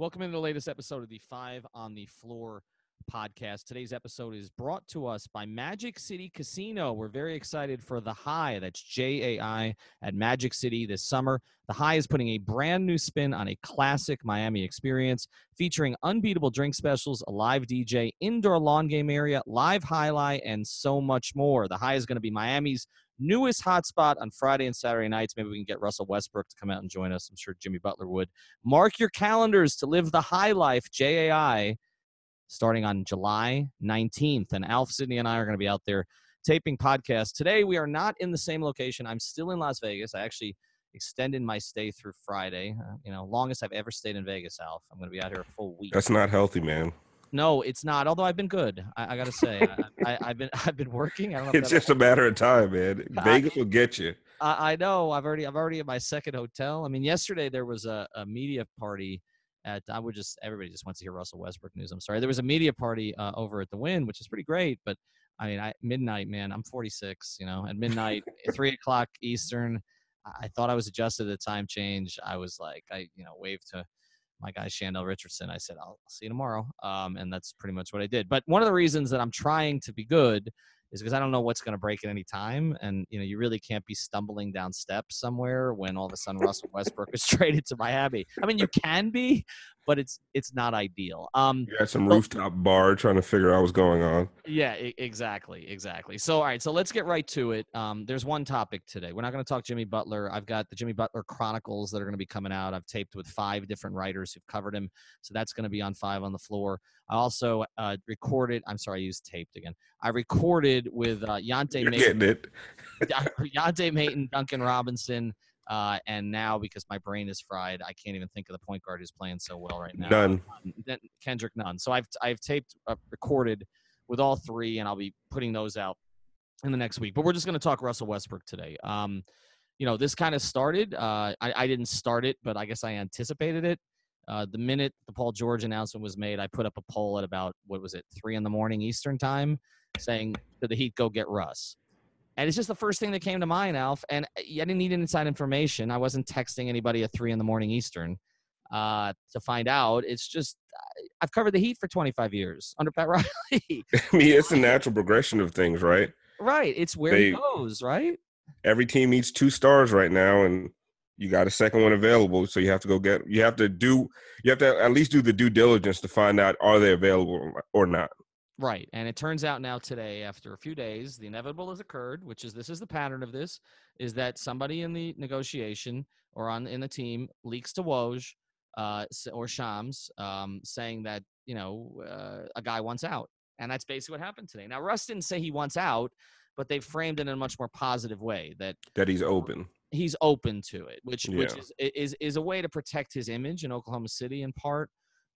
Welcome into the latest episode of the Five on the Floor podcast. Today's episode is brought to us by Magic City Casino. We're very excited for The Jai, that's J A I, at Magic City this summer. The Jai is putting a brand new spin on a classic Miami experience featuring unbeatable drink specials, a live DJ, indoor lawn game area, live highlight, and so much more. The Jai is going to be Miami's newest hotspot on Friday and Saturday nights. Maybe we can get Russell Westbrook to come out and join us. I'm sure Jimmy Butler would. Mark your calendars to live the high life, JAI, starting on July 19th. And Alf, Sidney, and I are going to be out there taping podcasts. Today, we are not in the same location. I'm still in Las Vegas. I actually extended my stay through Friday. Uh, you know, longest I've ever stayed in Vegas, Alf. I'm going to be out here a full week. That's not healthy, man. No, it's not. Although I've been good, I, I got to say, I, have been I've been working. I don't know it's just a matter of time, man. Vegas will get you. I, I, know. I've already I've already at my second hotel. I mean, yesterday there was a, a media party at I would just everybody just wants to hear Russell Westbrook news. I'm sorry. There was a media party uh, over at the Wynn, which is pretty great, but I mean, I, midnight, man. I'm 46. You know, at midnight, three o'clock Eastern. I thought I was adjusted to the time change. I was like, I you know waved to my guy Shandel Richardson. I said, I'll see you tomorrow. Um, and that's pretty much what I did. But one of the reasons that I'm trying to be good is because I don't know what's going to break at any time. And, you know, you really can't be stumbling down steps somewhere when all of a sudden Russell Westbrook is traded to Miami. I mean, you can be, but it's it's not ideal. Um, you some rooftop bar trying to figure out what's going on. Yeah, exactly, exactly. So all right, so let's get right to it. Um, there's one topic today. We're not going to talk Jimmy Butler. I've got the Jimmy Butler Chronicles that are going to be coming out. I've taped with five different writers who've covered him, so that's going to be on Five on the Floor. I also uh, recorded. I'm sorry, I used taped again. I recorded with uh, Yante. You're getting it. Yante Maten, Duncan Robinson. Uh, and now because my brain is fried, I can't even think of the point guard who's playing so well right now. None. Um, Kendrick Nunn. So I've I've taped, uh, recorded with all three, and I'll be putting those out in the next week. But we're just going to talk Russell Westbrook today. Um, you know, this kind of started. Uh, I, I didn't start it, but I guess I anticipated it. Uh, the minute the Paul George announcement was made, I put up a poll at about what was it, three in the morning Eastern time, saying, "Did the Heat go get Russ?" And it's just the first thing that came to mind, Alf. And I didn't need inside information. I wasn't texting anybody at three in the morning Eastern uh, to find out. It's just I've covered the Heat for 25 years under Pat Riley. I mean, it's a natural progression of things, right? Right. It's where they, he goes, right? Every team needs two stars right now, and you got a second one available. So you have to go get. You have to do. You have to at least do the due diligence to find out are they available or not. Right. And it turns out now today, after a few days, the inevitable has occurred, which is this is the pattern of this, is that somebody in the negotiation or on in the team leaks to Woj uh, or Shams um, saying that, you know, uh, a guy wants out. And that's basically what happened today. Now, Russ didn't say he wants out, but they framed it in a much more positive way that that he's open. He's open to it, which yeah. which is, is is a way to protect his image in Oklahoma City in part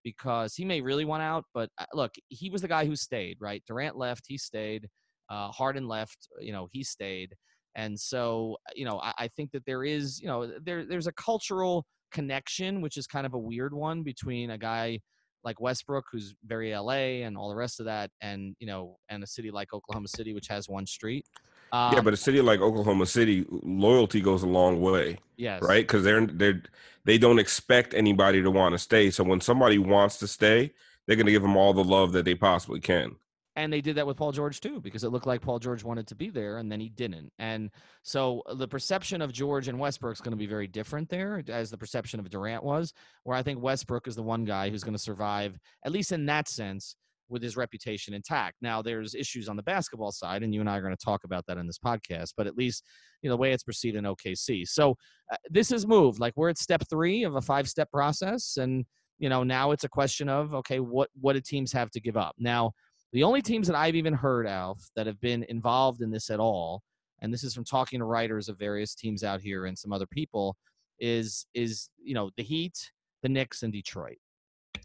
because he may really want out, but uh, look, he was the guy who stayed, right? Durant left, he stayed. Uh, Harden left, you know, he stayed. And so, uh, you know, I, I think that there is, you know, there there's a cultural connection, which is kind of a weird one between a guy like Westbrook, who's very LA and all the rest of that, and you know, and a city like Oklahoma City, which has one street. Um, yeah, but a city like Oklahoma City, loyalty goes a long way. Yes. Right? Because they're they're they don't expect anybody to want to stay. So when somebody wants to stay, they're going to give them all the love that they possibly can. And they did that with Paul George too, because it looked like Paul George wanted to be there and then he didn't. And so uh, the perception of George and Westbrook is going to be very different there, as the perception of Durant was, where I think Westbrook is the one guy who's going to survive, at least in that sense, with his reputation intact. Now, there's issues on the basketball side, and you and I are going to talk about that in this podcast, but at least, you know, the way it's proceeded in OKC. So uh, this has moved. Like we're at step three of a five step process. And, you know, now it's a question of, okay, what, what do teams have to give up? Now, the only teams that I've even heard, of that have been involved in this at all, and this is from talking to writers of various teams out here and some other people, is is you know the Heat, the Knicks, and Detroit.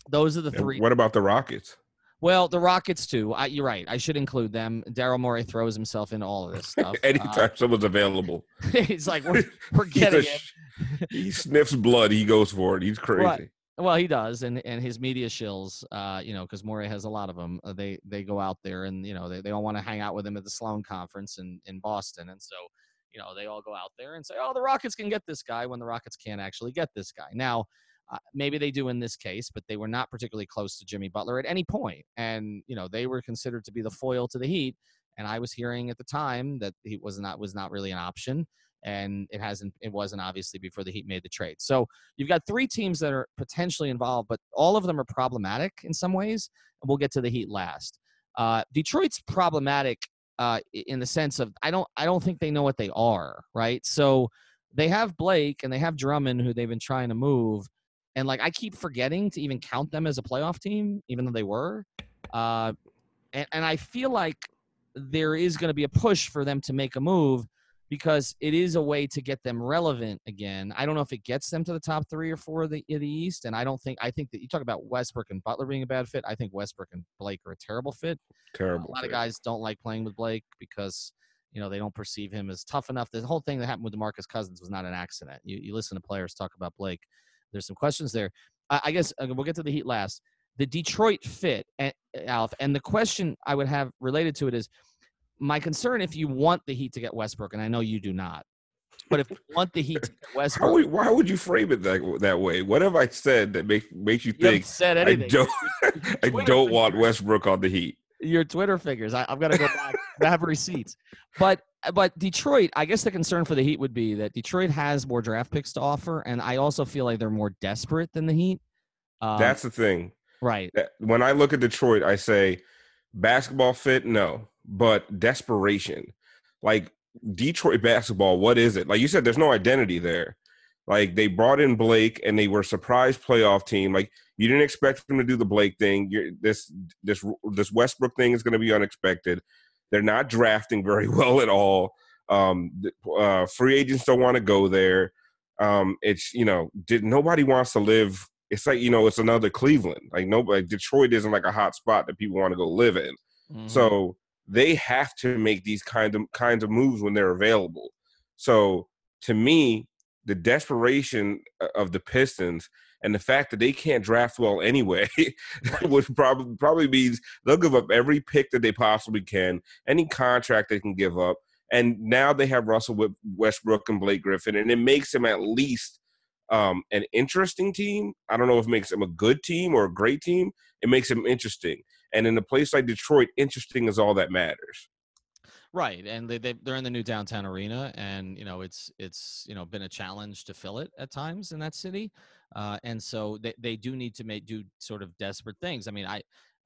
Those are the three. What about the Rockets? Well, the Rockets too. I, you're right. I should include them. Daryl Morey throws himself into all of this stuff. Anytime uh, someone's available, he's like, "We're, we're getting it." he sniffs blood. He goes for it. He's crazy. Right. Well, he does, and and his media shills, uh, you know, because Morey has a lot of them. Uh, they they go out there, and you know, they, they don't want to hang out with him at the Sloan conference in in Boston, and so, you know, they all go out there and say, "Oh, the Rockets can get this guy," when the Rockets can't actually get this guy. Now, uh, maybe they do in this case, but they were not particularly close to Jimmy Butler at any point, and you know, they were considered to be the foil to the Heat. And I was hearing at the time that he was not was not really an option and it hasn't it wasn't obviously before the heat made the trade so you've got three teams that are potentially involved but all of them are problematic in some ways and we'll get to the heat last uh, detroit's problematic uh, in the sense of i don't i don't think they know what they are right so they have blake and they have drummond who they've been trying to move and like i keep forgetting to even count them as a playoff team even though they were uh, and, and i feel like there is going to be a push for them to make a move because it is a way to get them relevant again. I don't know if it gets them to the top three or four of the, of the East, and I don't think I think that you talk about Westbrook and Butler being a bad fit. I think Westbrook and Blake are a terrible fit. Terrible. Uh, a lot fit. of guys don't like playing with Blake because you know they don't perceive him as tough enough. The whole thing that happened with DeMarcus Cousins was not an accident. You you listen to players talk about Blake. There's some questions there. I, I guess uh, we'll get to the Heat last. The Detroit fit, and, Alf, and the question I would have related to it is my concern if you want the Heat to get Westbrook, and I know you do not, but if you want the Heat to get Westbrook, would, why would you frame it that that way? What have I said that makes makes you think said anything? I don't, I don't want Westbrook on the Heat? Your Twitter figures. I, am gonna go back. I have receipts, but but Detroit. I guess the concern for the Heat would be that Detroit has more draft picks to offer, and I also feel like they're more desperate than the Heat. Um, That's the thing, right? When I look at Detroit, I say basketball fit, no but desperation. Like Detroit basketball, what is it? Like you said, there's no identity there. Like they brought in Blake and they were a surprise playoff team. Like you didn't expect them to do the Blake thing. You're, this this this Westbrook thing is going to be unexpected. They're not drafting very well at all. Um, uh, free agents don't want to go there. Um, it's you know, did nobody wants to live. It's like you know, it's another Cleveland. Like nobody, Detroit isn't like a hot spot that people want to go live in. Mm-hmm. So they have to make these kind of kinds of moves when they're available. So to me, the desperation of the Pistons and the fact that they can't draft well anyway, which probably probably means they'll give up every pick that they possibly can, any contract they can give up, and now they have Russell with Westbrook and Blake Griffin, and it makes them at least um, an interesting team. I don't know if it makes them a good team or a great team. It makes them interesting. And in a place like Detroit, interesting is all that matters. Right, and they, they they're in the new downtown arena, and you know it's it's you know been a challenge to fill it at times in that city, uh, and so they, they do need to make do sort of desperate things. I mean, I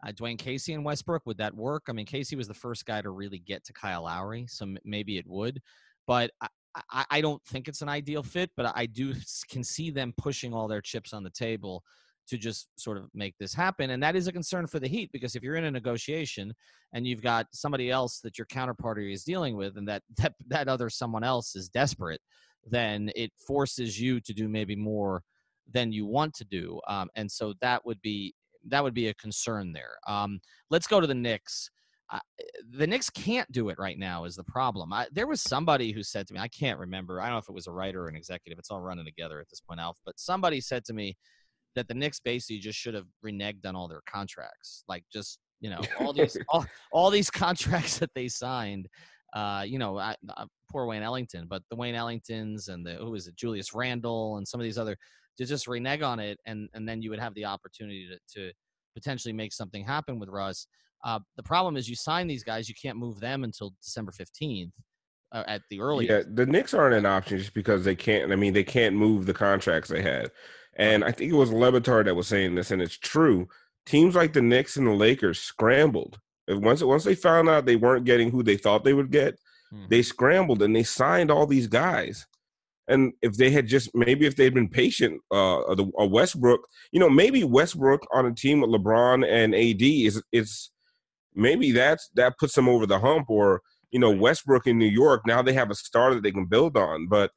uh, Dwane Casey and Westbrook would that work? I mean, Casey was the first guy to really get to Kyle Lowry, so m- maybe it would, but I, I, I don't think it's an ideal fit. But I do can see them pushing all their chips on the table to just sort of make this happen. And that is a concern for the Heat because if you're in a negotiation and you've got somebody else that your counterparty is dealing with and that that, that other someone else is desperate, then it forces you to do maybe more than you want to do. Um, and so that would be that would be a concern there. Um, let's go to the Knicks. Uh, the Knicks can't do it right now is the problem. I, there was somebody who said to me, I can't remember. I don't know if it was a writer or an executive. It's all running together at this point, Alf. But somebody said to me, that the Knicks basically just should have reneged on all their contracts. Like just you know all these all, all these contracts that they signed. Uh, you know, I, I, poor Wayne Ellington, but the Wayne Ellingtons and the who is it, Julius Randle and some of these other to just renege on it, and and then you would have the opportunity to, to potentially make something happen with Russ. Uh, the problem is you sign these guys, you can't move them until December 15th uh, at the earliest. Yeah, the Knicks aren't an option just because they can't. I mean, they can't move the contracts they had. And I think it was Le that was saying this, and it's true. Teams like the Knicks and the Lakers scrambled. Once once they found out they weren't getting who they thought they would get, Hmm. they scrambled and they signed all these guys. And if they had just maybe if they'd been patient, uh, the uh, Westbrook, you know, maybe Westbrook on a team with LeBron and AD is is maybe that's that puts them over the hump. Or you know, Westbrook in New York now they have a star that they can build on. But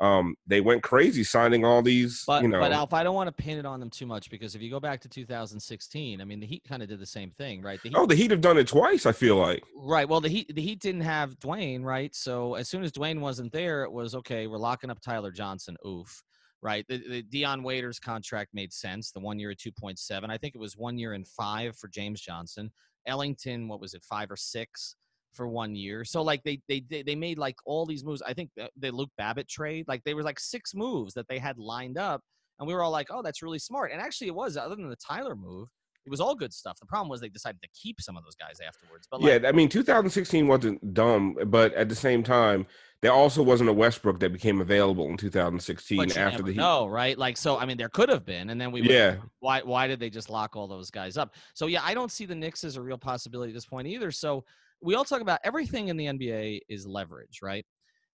um, they went crazy signing all these. But you know, but Alf, I don't want to pin it on them too much because if you go back to 2016, I mean the Heat kind of did the same thing, right? The Heat, oh, the Heat have done it twice. I feel like. right. Well, the Heat the Heat didn't have Dwyane, right? So as soon as Dwyane wasn't there, it was okay. We're locking up Tyler Johnson. Oof. Right. The, the Dion Waiters contract made sense. The one year at 2.7. I think it was one year and five for James Johnson. Ellington, what was it, five or six for one year? So like they they they made like all these moves. I think the, the Luke Babbitt trade, like they were like six moves that they had lined up, and we were all like, oh, that's really smart. And actually, it was. Other than the Tyler move, it was all good stuff. The problem was they decided to keep some of those guys afterwards. But like, yeah, I mean, 2016 wasn't dumb, but at the same time, there also wasn't a Westbrook that became available in 2016 but you after the Heat. know, right? Like, so I mean, there could have been, and then we would- Yeah, why why did they just lock all those guys up? So yeah, I don't see the Knicks as a real possibility at this point either. So we all talk about everything in the NBA is leverage, right?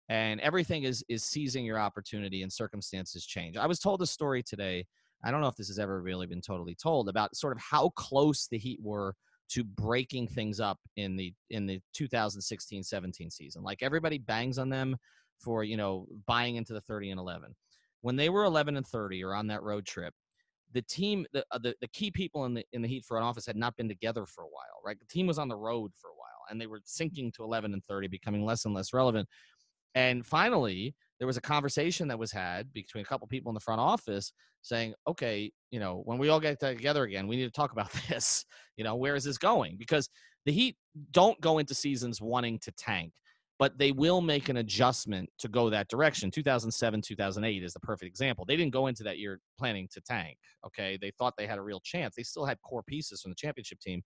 And everything is is seizing your opportunity and circumstances change. I was told a story today. I don't know if this has ever really been totally told about sort of how close the Heat were to breaking things up in the in the 2016-17 season. Like everybody bangs on them for, you know, buying into the 30 and 11. When they were 11 and 30 or on that road trip, the team the, uh, the the key people in the in the Heat front office had not been together for a while, right? The team was on the road for a while and they were sinking to 11 and 30, becoming less and less relevant. And finally, there was a conversation that was had between a couple people in the front office saying, "Okay, you know, when we all get together again, we need to talk about this. You know, where is this going? Because the Heat don't go into seasons wanting to tank, but they will make an adjustment to go that direction. 2007, 2008 is the perfect example. They didn't go into that year planning to tank. Okay, they thought they had a real chance. They still had core pieces from the championship team,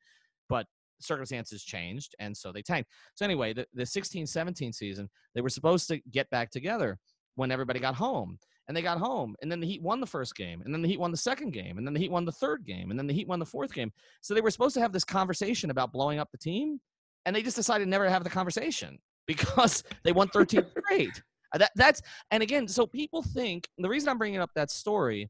but circumstances changed, and so they tanked. So anyway, the, the 16-17 season, they were supposed to get back together when everybody got home. And they got home, and then the Heat won the first game, and then the Heat won the second game, and then the Heat won the third game, and then the Heat won the fourth game. So they were supposed to have this conversation about blowing up the team, and they just decided never to have the conversation because they won 13 straight. Uh, That, that's and again, so people think the reason I'm bringing up that story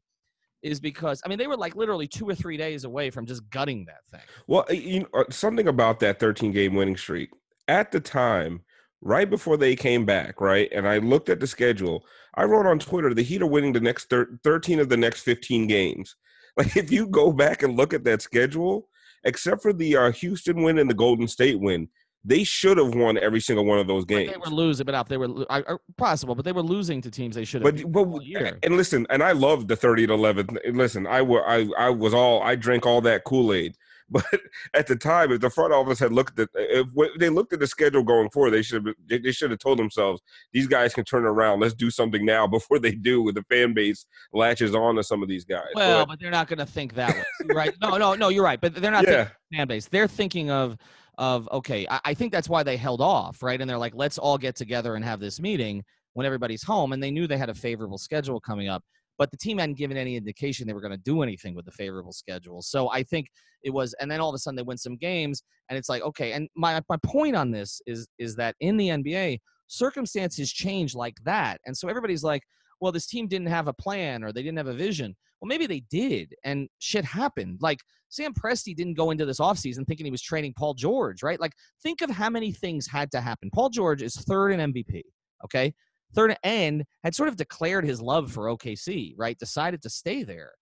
is because I mean they were like literally two or three days away from just gutting that thing. Well, you know, uh, something about that 13 game winning streak at the time, right before they came back, right? And I looked at the schedule. I wrote on Twitter the Heat are winning the next thir- 13 of the next 15 games. Like if you go back and look at that schedule, except for the uh, Houston win and the Golden State win, they should have won every single one of those But games. they were losing, but if they were I- I- possible, but they were losing to teams they should have. But but and listen, and I loved the 30 to 11. Listen, I were I I was all I drank all that Kool-Aid. But at the time, if the front office had looked at if they looked at the schedule going forward, they should have they, should have told themselves these guys can turn around. Let's do something now before they do. With the fan base latches on to some of these guys. well, But, but they're not going to think that way, right? No, no, no. You're right, but they're not thinking yeah, fan base. They're thinking of of okay. I, I think that's why they held off, right? And they're like, let's all get together and have this meeting when everybody's home. And they knew they had a favorable schedule coming up, but the team hadn't given any indication they were going to do anything with the favorable schedule. So I think it was, and then all of a sudden they win some games, and it's like okay. And my my point on this is is that in the NBA, circumstances change like that, and so everybody's like, well, this team didn't have a plan or they didn't have a vision. Well, maybe they did, and shit happened. Like Sam Presti didn't go into this offseason thinking he was training Paul George, right? Like, think of how many things had to happen. Paul George is third in MVP, okay? Third and had sort of declared his love for OKC, right? Decided to stay there,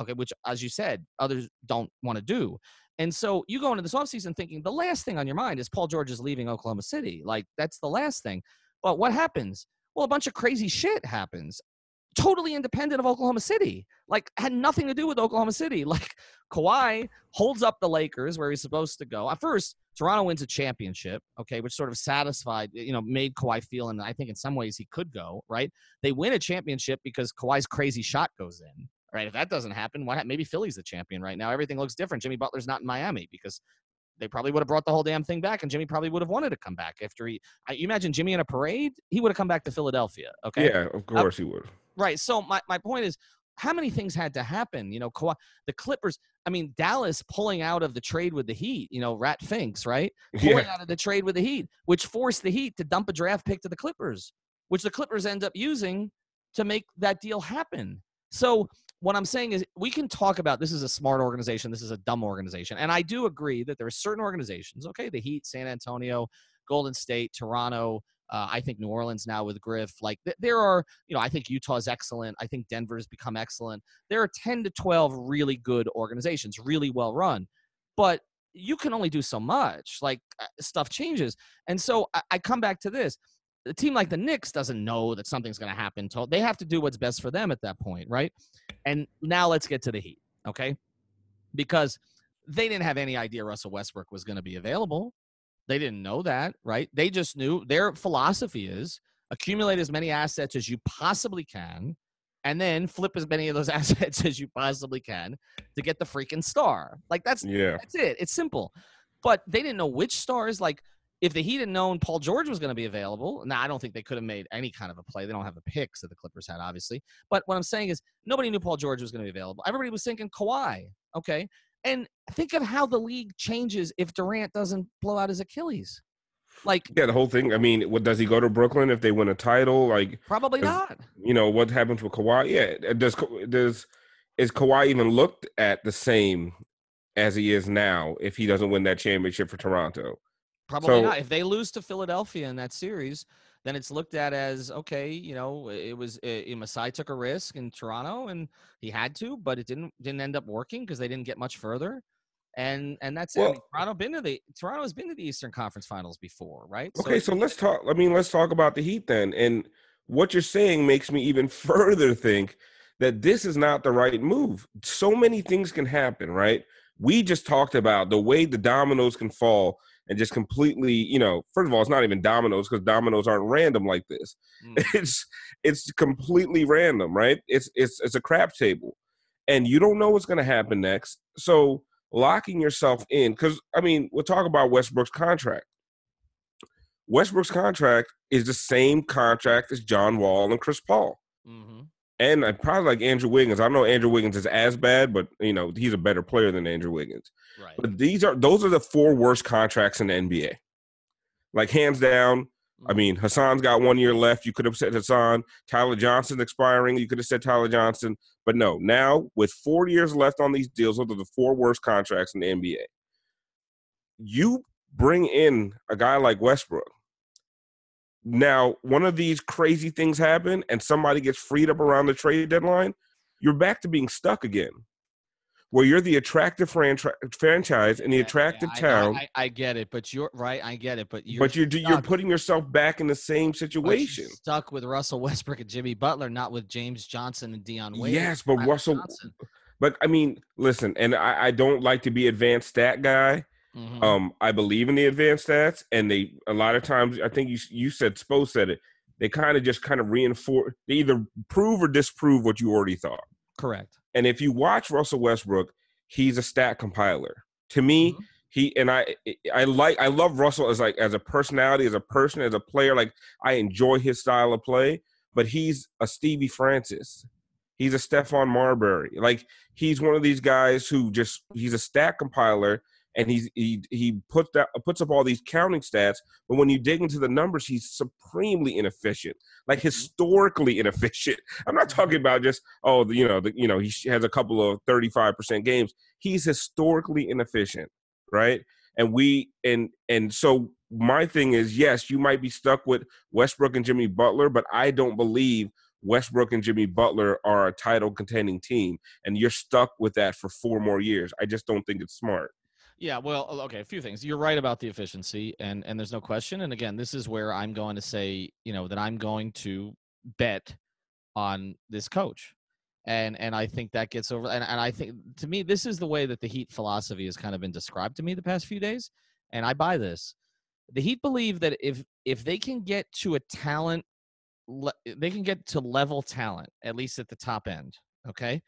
okay? Which, as you said, others don't want to do. And so you go into this offseason thinking the last thing on your mind is Paul George is leaving Oklahoma City. Like, that's the last thing. But what happens? Well, a bunch of crazy shit happens totally independent of Oklahoma City. Like had nothing to do with Oklahoma City. Like Kawhi holds up the Lakers where he's supposed to go. At first, Toronto wins a championship, okay, which sort of satisfied, you know, made Kawhi feel, and I think in some ways he could go, right? They win a championship because Kawhi's crazy shot goes in. Right. If that doesn't happen, what hap- maybe Philly's the champion right now. Everything looks different. Jimmy Butler's not in Miami because they probably would have brought the whole damn thing back, and Jimmy probably would have wanted to come back after he. I, you imagine Jimmy in a parade, he would have come back to Philadelphia. Okay. Yeah, of course uh, he would. Right. So my, my point is, how many things had to happen? You know, Kawhi, the Clippers. I mean, Dallas pulling out of the trade with the Heat. You know, Rat Finks, right? Pulling yeah. out of the trade with the Heat, which forced the Heat to dump a draft pick to the Clippers, which the Clippers end up using to make that deal happen. So what I'm saying is we can talk about this is a smart organization, this is a dumb organization. And I do agree that there are certain organizations, okay, the Heat, San Antonio, Golden State, Toronto, uh, I think New Orleans now with Griff. Like th- there are, you know, I think Utah's excellent. I think Denver's become excellent. There are 10 to 12 really good organizations, really well run. But you can only do so much. Like uh, stuff changes. And so I, I come back to this a team like the Knicks doesn't know that something's going to happen. They have to do what's best for them at that point, right? And now let's get to the Heat, okay? Because they didn't have any idea Russell Westbrook was going to be available. They didn't know that, right? They just knew their philosophy is accumulate as many assets as you possibly can and then flip as many of those assets as you possibly can to get the freaking star. Like that's yeah. that's it. It's simple. But they didn't know which stars like if the Heat had known Paul George was going to be available, now I don't think they could have made any kind of a play. They don't have the picks that the Clippers had, obviously. But what I'm saying is nobody knew Paul George was going to be available. Everybody was thinking Kawhi. Okay. And think of how the league changes if Durant doesn't blow out his Achilles. Like yeah, the whole thing. I mean, what does he go to Brooklyn if they win a title? Like probably not. You know what happens with Kawhi? Yeah, uh, does does is Kawhi even looked at the same as he is now if he doesn't win that championship for Toronto? Probably so, not. If they lose to Philadelphia in that series, then it's looked at as okay. You know, it was it, uh, Masai took a risk in Toronto and he had to, but it didn't didn't end up working because they didn't get much further. And and that's well, it. I mean, Toronto been to the Toronto has been to the Eastern Conference Finals before, right? Okay, so, so let's talk. I mean, let's talk about the Heat then. And what you're saying makes me even further think that this is not the right move. So many things can happen, right? We just talked about the way the dominoes can fall and just completely, you know, first of all, it's not even dominoes because dominoes aren't random like this. Mm. It's it's completely random, right? It's it's it's a crap table, and you don't know what's going to happen next. So locking yourself in, because I mean, we'll talk about Westbrook's contract. Westbrook's contract is the same contract as John Wall and Chris Paul. Mm-hmm and I probably like Andrew Wiggins. I know Andrew Wiggins is as bad, but you know he's a better player than Andrew Wiggins. Right. But these are those are the four worst contracts in the NBA, like hands down. I mm-hmm. mean, Hassan's got one year left. You could have said Hassan. Tyler Johnson expiring. You could have said Tyler Johnson. But no, now with four years left on these deals, those are the four worst contracts in the NBA. You bring in a guy like Westbrook, now one of these crazy things happen and somebody gets freed up around the trade deadline, you're back to being stuck again. Where you're the attractive franchi- franchise in the attractive yeah, town. I, I, I, get it, but you're right. I get it, but you're but you're stuck. you're putting yourself back in the same situation. stuck with Russell Westbrook and Jimmy Butler, not with James Johnson and Dion Wade. Yes, but Russell. Johnson. But I mean, listen, and I, I don't like to be advanced stat guy, Mm-hmm. Um, I believe in the advanced stats, and they a lot of times I think you you said Spo said it. They kind of just kind of reinforce. They either prove or disprove what you already thought. Correct. And if you watch Russell Westbrook, he's a stat compiler. To me, mm-hmm. he and I I like I love Russell as like as a personality, as a person, as a player. Like I enjoy his style of play, but he's a Stevie Francis. He's a Stephon Marbury. Like he's one of these guys who just he's a stat compiler and he's he he puts that puts up all these counting stats, but when you dig into the numbers, he's supremely inefficient, like mm-hmm. historically inefficient. I'm not talking about just oh you know the, you know he has a couple of 35 percent games. He's historically inefficient, right? And we and and so my thing is yes, you might be stuck with Westbrook and Jimmy Butler, but I don't believe Westbrook and Jimmy Butler are a title contending team, and you're stuck with that for four more years. I just don't think it's smart. Yeah, well, okay, a few things. You're right about the efficiency, and and there's no question. And again, this is where I'm going to say, you know, that I'm going to bet on this coach, and and I think that gets over. And and I think to me, this is the way that the Heat philosophy has kind of been described to me the past few days, and I buy this. The Heat believe that if if they can get to a talent, they can get to level talent at least at the top end. Okay,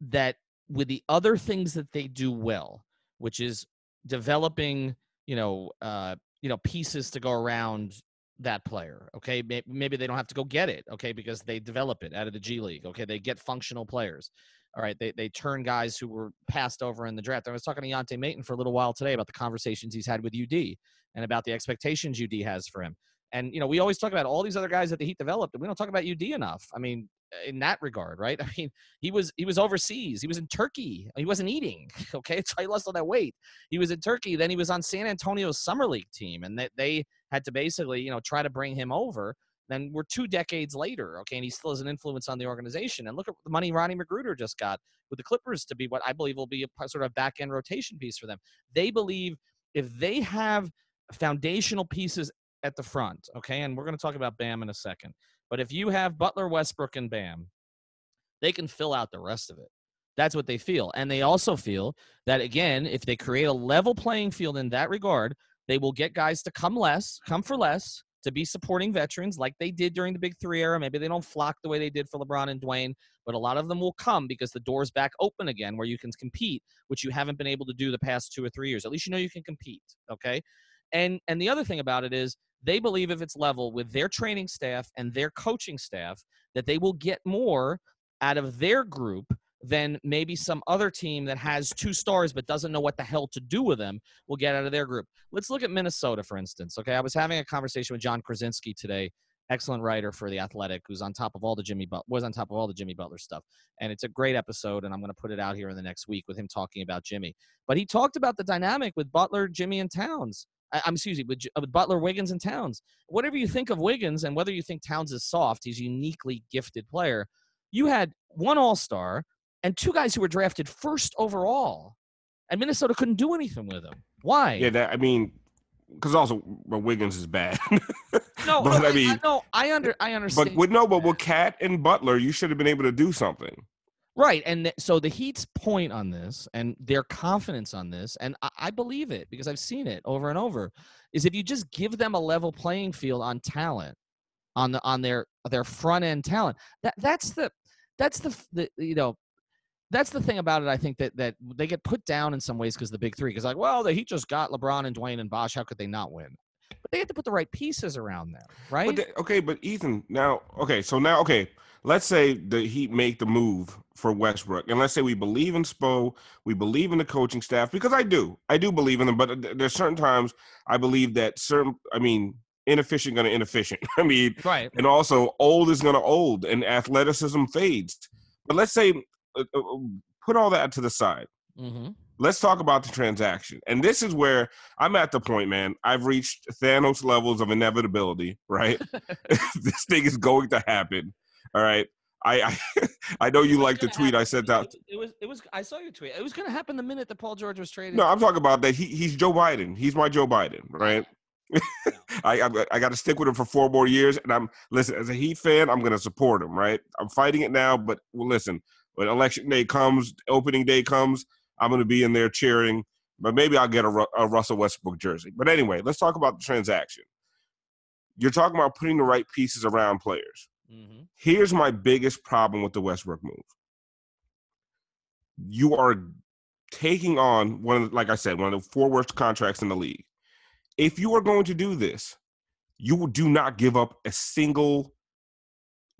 that with the other things that they do well which is developing, you know, uh, you know, pieces to go around that player. Okay, maybe they don't have to go get it. Okay, because they develop it out of the G League. Okay, they get functional players. All right, they they turn guys who were passed over in the draft. I was talking to Yante Maten for a little while today about the conversations he's had with UD and about the expectations UD has for him. And you know, we always talk about all these other guys that the Heat developed, and we don't talk about UD enough. I mean, in that regard, right? I mean, he was he was overseas. He was in Turkey. He wasn't eating. Okay, so he lost all that weight. He was in Turkey. Then he was on San Antonio's summer league team, and they, they had to basically you know try to bring him over. Then we're two decades later, okay, and he still has an influence on the organization. And look at the money Rodney McGruder just got with the Clippers to be what I believe will be a sort of back end rotation piece for them. They believe if they have foundational pieces at the front, okay, and we're going to talk about Bam in a second. But if you have Butler, Westbrook, and Bam, they can fill out the rest of it. That's what they feel. And they also feel that, again, if they create a level playing field in that regard, they will get guys to come less, come for less, to be supporting veterans like they did during the Big Three era. Maybe they don't flock the way they did for LeBron and Dwyane, but a lot of them will come because the door's back open again where you can compete, which you haven't been able to do the past two or three years. At least you know you can compete. Okay. And and the other thing about it is they believe if it's level with their training staff and their coaching staff, that they will get more out of their group than maybe some other team that has two stars but doesn't know what the hell to do with them will get out of their group. Let's look at Minnesota, for instance. Okay, I was having a conversation with Jon Krawczynski today, excellent writer for the Athletic, who's on top of all the Jimmy but- was on top of all the Jimmy Butler stuff, and it's a great episode. And I'm going to put it out here in the next week with him talking about Jimmy. But he talked about the dynamic with Butler, Jimmy, and Towns. I'm excuse me, with, uh, with Butler, Wiggins, and Towns. Whatever you think of Wiggins, and whether you think Towns is soft, he's a uniquely gifted player. You had one All Star and two guys who were drafted first overall, and Minnesota couldn't do anything with them. Why? Yeah, that I mean, because also well, Wiggins is bad. no, but no, I mean, I, no, I under I understand. But with no, but with KAT and Butler, you should have been able to do something. Right. And th- so the Heat's point on this and their confidence on this, and I-, I believe it because I've seen it over and over, is if you just give them a level playing field on talent, on the on their their front end talent, that that's the that's the, the you know that's the thing about it. I think that that they get put down in some ways because the big three. Because like, well, the Heat just got LeBron and Dwyane and Bosh. How could they not win? But they have to put the right pieces around them, right? But they, okay, but Ethan, now okay, so now okay, let's say the Heat make the move for Westbrook, and let's say we believe in Spo, we believe in the coaching staff because I do, I do believe in them. But there's certain times I believe that certain, I mean, inefficient going to inefficient. I mean, right, and also old is going to old, and athleticism fades. But let's say, uh, uh, put all that to the side. Mm-hmm. Let's talk about the transaction. And this is where I'm at the point, man. I've reached Thanos levels of inevitability, right? this thing is going to happen. All right. I I, I know you like the tweet I sent out. It was it was I saw your tweet. It was going to happen the minute that Paul George was traded. No, I'm talking about that. He he's Joe Biden. He's my Joe Biden, right? I I, I got to stick with him for four more years, and I'm listen as a Heat fan. I'm going to support him, right? I'm fighting it now, but well, listen, when election day comes, opening day comes, I'm going to be in there cheering. But maybe I'll get a, a Russell Westbrook jersey. But anyway, let's talk about the transaction. You're talking about putting the right pieces around players. Mm-hmm. Here's my biggest problem with the Westbrook move. You are taking on one of, like I said, one of the four worst contracts in the league. If you are going to do this, you do not give up a single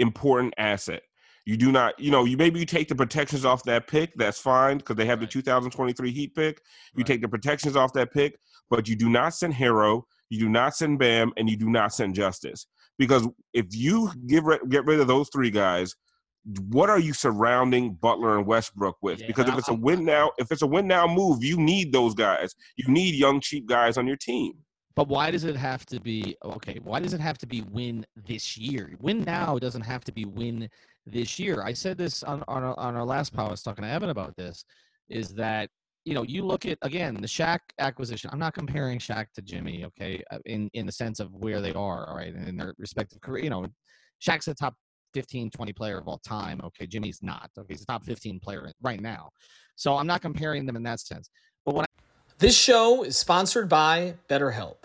important asset. You do not, you know, you maybe you take the protections off that pick. That's fine because they have right. the 2023 Heat pick. You right. take the protections off that pick, but you do not send Herro, you do not send Bam, and you do not send Justice. Because if you get rid, get rid of those three guys, what are you surrounding Butler and Westbrook with? Yeah, because if it's a win now, if it's a win now move, you need those guys. You need young, cheap guys on your team. But why does it have to be okay? Why does it have to be win this year? Win now doesn't have to be win this year. I said this on on our, on our last pod. I was talking to Evan about this. Is that you know you look at again the Shaq acquisition. I'm not comparing Shaq to Jimmy, okay, uh, in in the sense of where they are, all right, in their respective career. You know, Shaq's a top 15, 20 player of all time. Okay, Jimmy's not. Okay, he's a top 15 player right now. So I'm not comparing them in that sense. But when I- this show is sponsored by BetterHelp.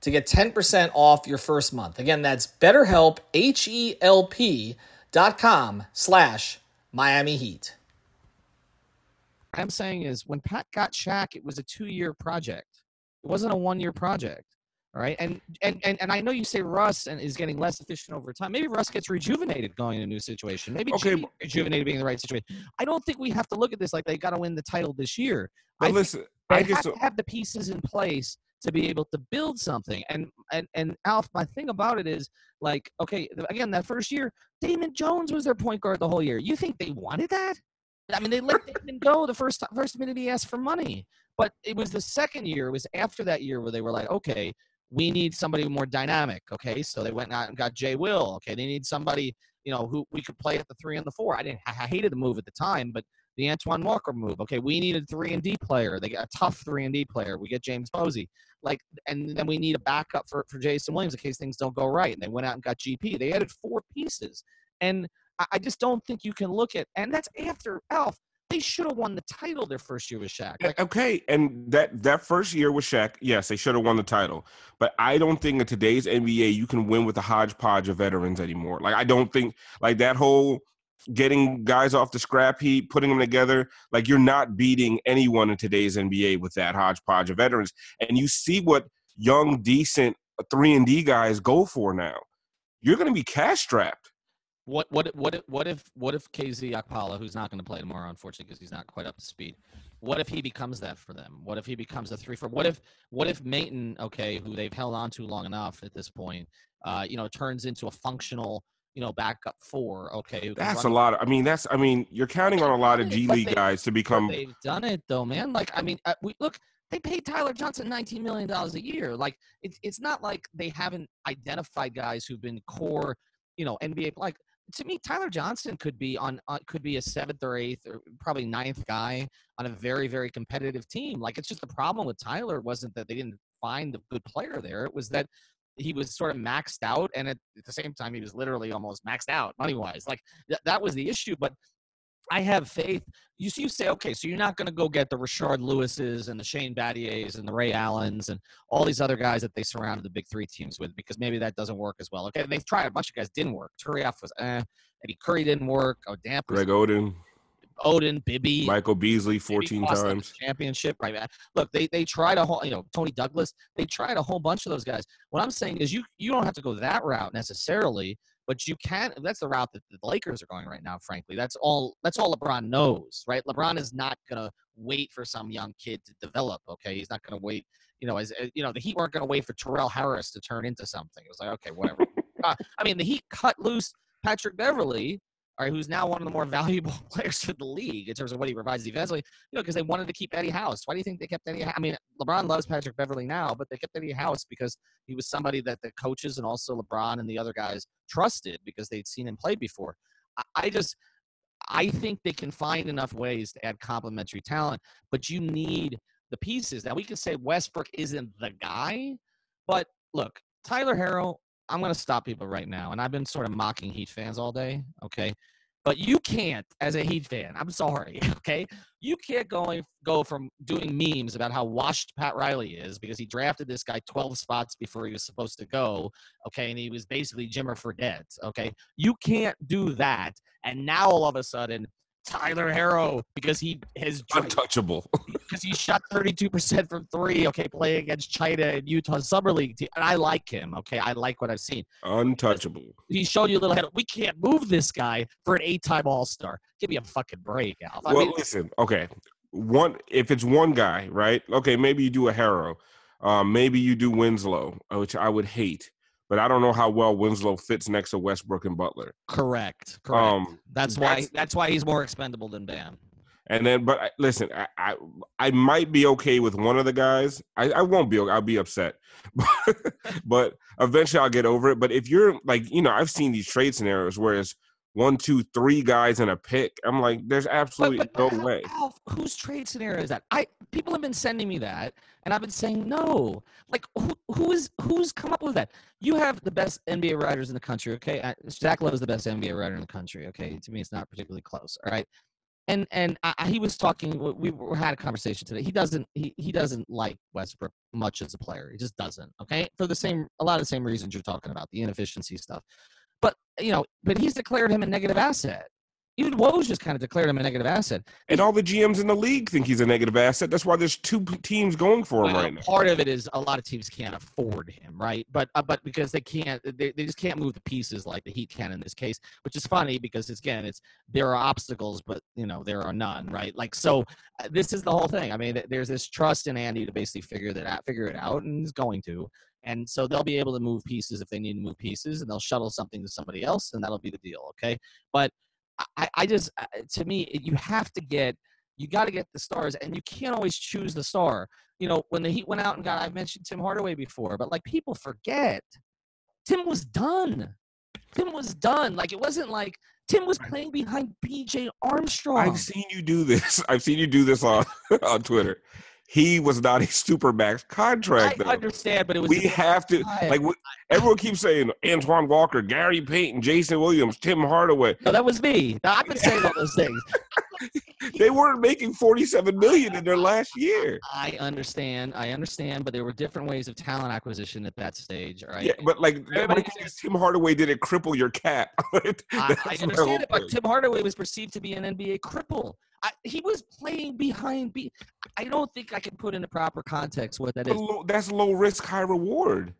to get 10% off your first month. Again, that's betterhelp, H-E-L-P dot com slash Miami Heat. What I'm saying is when Pat got Shaq, it was a two-year project. It wasn't a one-year project. All right. And and and, and I know you say Russ and is getting less efficient over time. Maybe Russ gets rejuvenated going in a new situation. Maybe okay. G rejuvenated being in the right situation. I don't think we have to look at this like they got to win the title this year. But I listen, I just have, have the pieces in place to be able to build something. And and and Alf, my thing about it is like, okay, again, that first year, Damon Jones was their point guard the whole year. You think they wanted that? I mean, they let Damon go the first first minute he asked for money. But it was the second year, it was after that year where they were like, okay, we need somebody more dynamic. Okay, so they went out and got Jay Will. Okay, they need somebody, you know, who we could play at the three and the four. I didn't, I hated the move at the time, but the Antoine Walker move. Okay, we needed three and D player. They got a tough three and D player. We get James Posey. Like, and then we need a backup for, for Jason Williams in case things don't go right. And they went out and got GP. They added four pieces. And I, I just don't think you can look at, and that's after Alf. They should have won the title their first year with Shaq. Eh, like, okay, and that that first year with Shaq, yes, they should have won the title. But I don't think in today's NBA you can win with a hodgepodge of veterans anymore. Like I don't think like that whole getting guys off the scrap heap, putting them together. Like you're not beating anyone in today's NBA with that hodgepodge of veterans. And you see what young, decent three and D guys go for now. You're going to be cash strapped. What what what what if what if KZ Okpala, who's not going to play tomorrow, unfortunately, because he's not quite up to speed. What if he becomes that for them? What if he becomes a three for? What if what if Maten, okay, who they've held on to long enough at this point, uh, you know, turns into a functional you know, backup four. Okay, that's a lot. Of, I mean, that's. I mean, you're counting on a lot of G League guys to become. They've done it though, man. Like, I mean, uh, we look. They paid Tyler Johnson $19 million a year. Like, it's it's not like they haven't identified guys who've been core, you know, NBA. Like, to me, Tyler Johnson could be on, on could be a seventh or eighth or probably ninth guy on a very very competitive team. Like, it's just the problem with Tyler wasn't that they didn't find a good player there. It was that he was sort of maxed out, and at, at the same time, he was literally almost maxed out money wise. Like th- that was the issue. But I have faith. You you say, okay, so you're not going to go get the Rashard Lewises and the Shane Battiers and the Ray Allens and all these other guys that they surrounded the big three teams with because maybe that doesn't work as well. Okay, they've tried a bunch of guys, didn't work. Turiaf was eh. Eddie Curry didn't work. Oh, Damp. Greg Oden. Oden, Bibby, Michael Beasley, fourteen times championship. Right, man. look, they they tried a whole, you know, Tony Douglas. They tried a whole bunch of those guys. What I'm saying is, you you don't have to go that route necessarily, but you can. That's the route that the Lakers are going right now. Frankly, that's all. That's all LeBron knows, right? LeBron is not gonna wait for some young kid to develop. Okay, he's not gonna wait. You know, as you know, the Heat weren't gonna wait for Terrell Harris to turn into something. It was like, okay, whatever. uh, I mean, the Heat cut loose Patrick Beverley all right, who's now one of the more valuable players in the league in terms of what he provides defensively, you know, because they wanted to keep Eddie House. Why do you think they kept Eddie? I mean, LeBron loves Patrick Beverley now, but they kept Eddie House because he was somebody that the coaches and also LeBron and the other guys trusted because they'd seen him play before. I, just, I think they can find enough ways to add complementary talent, but you need the pieces. Now we can say Westbrook isn't the guy, but look, Tyler Herro I'm going to stop people right now. And I've been sort of mocking Heat fans all day. Okay. But you can't, as a Heat fan, I'm sorry, okay? You can't go, go from doing memes about how washed Pat Riley is because he drafted this guy 12 spots before he was supposed to go, okay? And he was basically Jimmer Fredette, okay? You can't do that. And now all of a sudden, Tyler Herro because he has untouchable. because he shot 32% from three. Okay, playing against China and Utah summer league team, and I like him. Okay, I like what I've seen. Untouchable. He showed you a little head. We can't move this guy for an eight-time All Star. Give me a fucking break, Alf. I well, mean, listen. Okay, one. If it's one guy, right? Okay, maybe you do a Herro. Um, maybe you do Winslow, which I would hate. But I don't know how well Winslow fits next to Westbrook and Butler. correct. Correct. Um, that's why. that's- That's why he's more expendable than Bam. And then, but I, listen, I, I I might be okay with one of the guys. I, I won't be. I'll be upset, but eventually I'll get over it. But if you're like, you know, I've seen these trade scenarios where it's one, two, three guys in a pick. I'm like, there's absolutely no Al- way. Alf, whose trade scenario is that? I people have been sending me that, and I've been saying no. Like who who is who's come up with that? You have the best NBA writers in the country. Okay, Zach Lowe is the best NBA writer in the country. Okay, to me, it's not particularly close. All right. And and I, he was talking. We, we had a conversation today. He doesn't he, he doesn't like Westbrook much as a player. He just doesn't. Okay, for the same a lot of the same reasons you're talking about, the inefficiency stuff. But you know, but he's declared him a negative asset. Even Woj just kind of declared him a negative asset. And all the GMs in the league think he's a negative asset. That's why there's two teams going for him Well, right now. Part of it is a lot of teams can't afford him, right? But uh, but because they can't, they, they just can't move the pieces like the Heat can in this case, which is funny because it's, again, it's there are obstacles, but you know there are none, right? Like so, uh, this is the whole thing. I mean, th- there's this trust in Andy to basically figure that out, figure it out, and he's going to. And so they'll be able to move pieces if they need to move pieces, and they'll shuttle something to somebody else, and that'll be the deal, okay? But I, I just, uh, to me, you have to get, you got to get the stars, and you can't always choose the star you know, when the Heat went out and got, I mentioned Tim Hardaway before, but like people forget, Tim was done. Tim was done. Like it wasn't like Tim was playing behind BJ Armstrong. I've seen you do this. I've seen you do this on on Twitter. He was not a supermax I contract. though. understand, but it was we have to time. like everyone keeps saying Antoine Walker, Gary Payton, Jason Williams, Tim Hardaway. no, that was me. No, I've been saying all those things. They weren't making 47 million in their last year. I understand. I understand, but there were different ways of talent acquisition at that stage. Right. Yeah, but like Everybody my thing is Tim Hardaway didn't cripple your cap. I, I understand it, but. Tim Hardaway was perceived to be an NBA cripple. I, he was playing behind. B, I don't think I can put into proper context what that But is. low- that's low risk, high reward.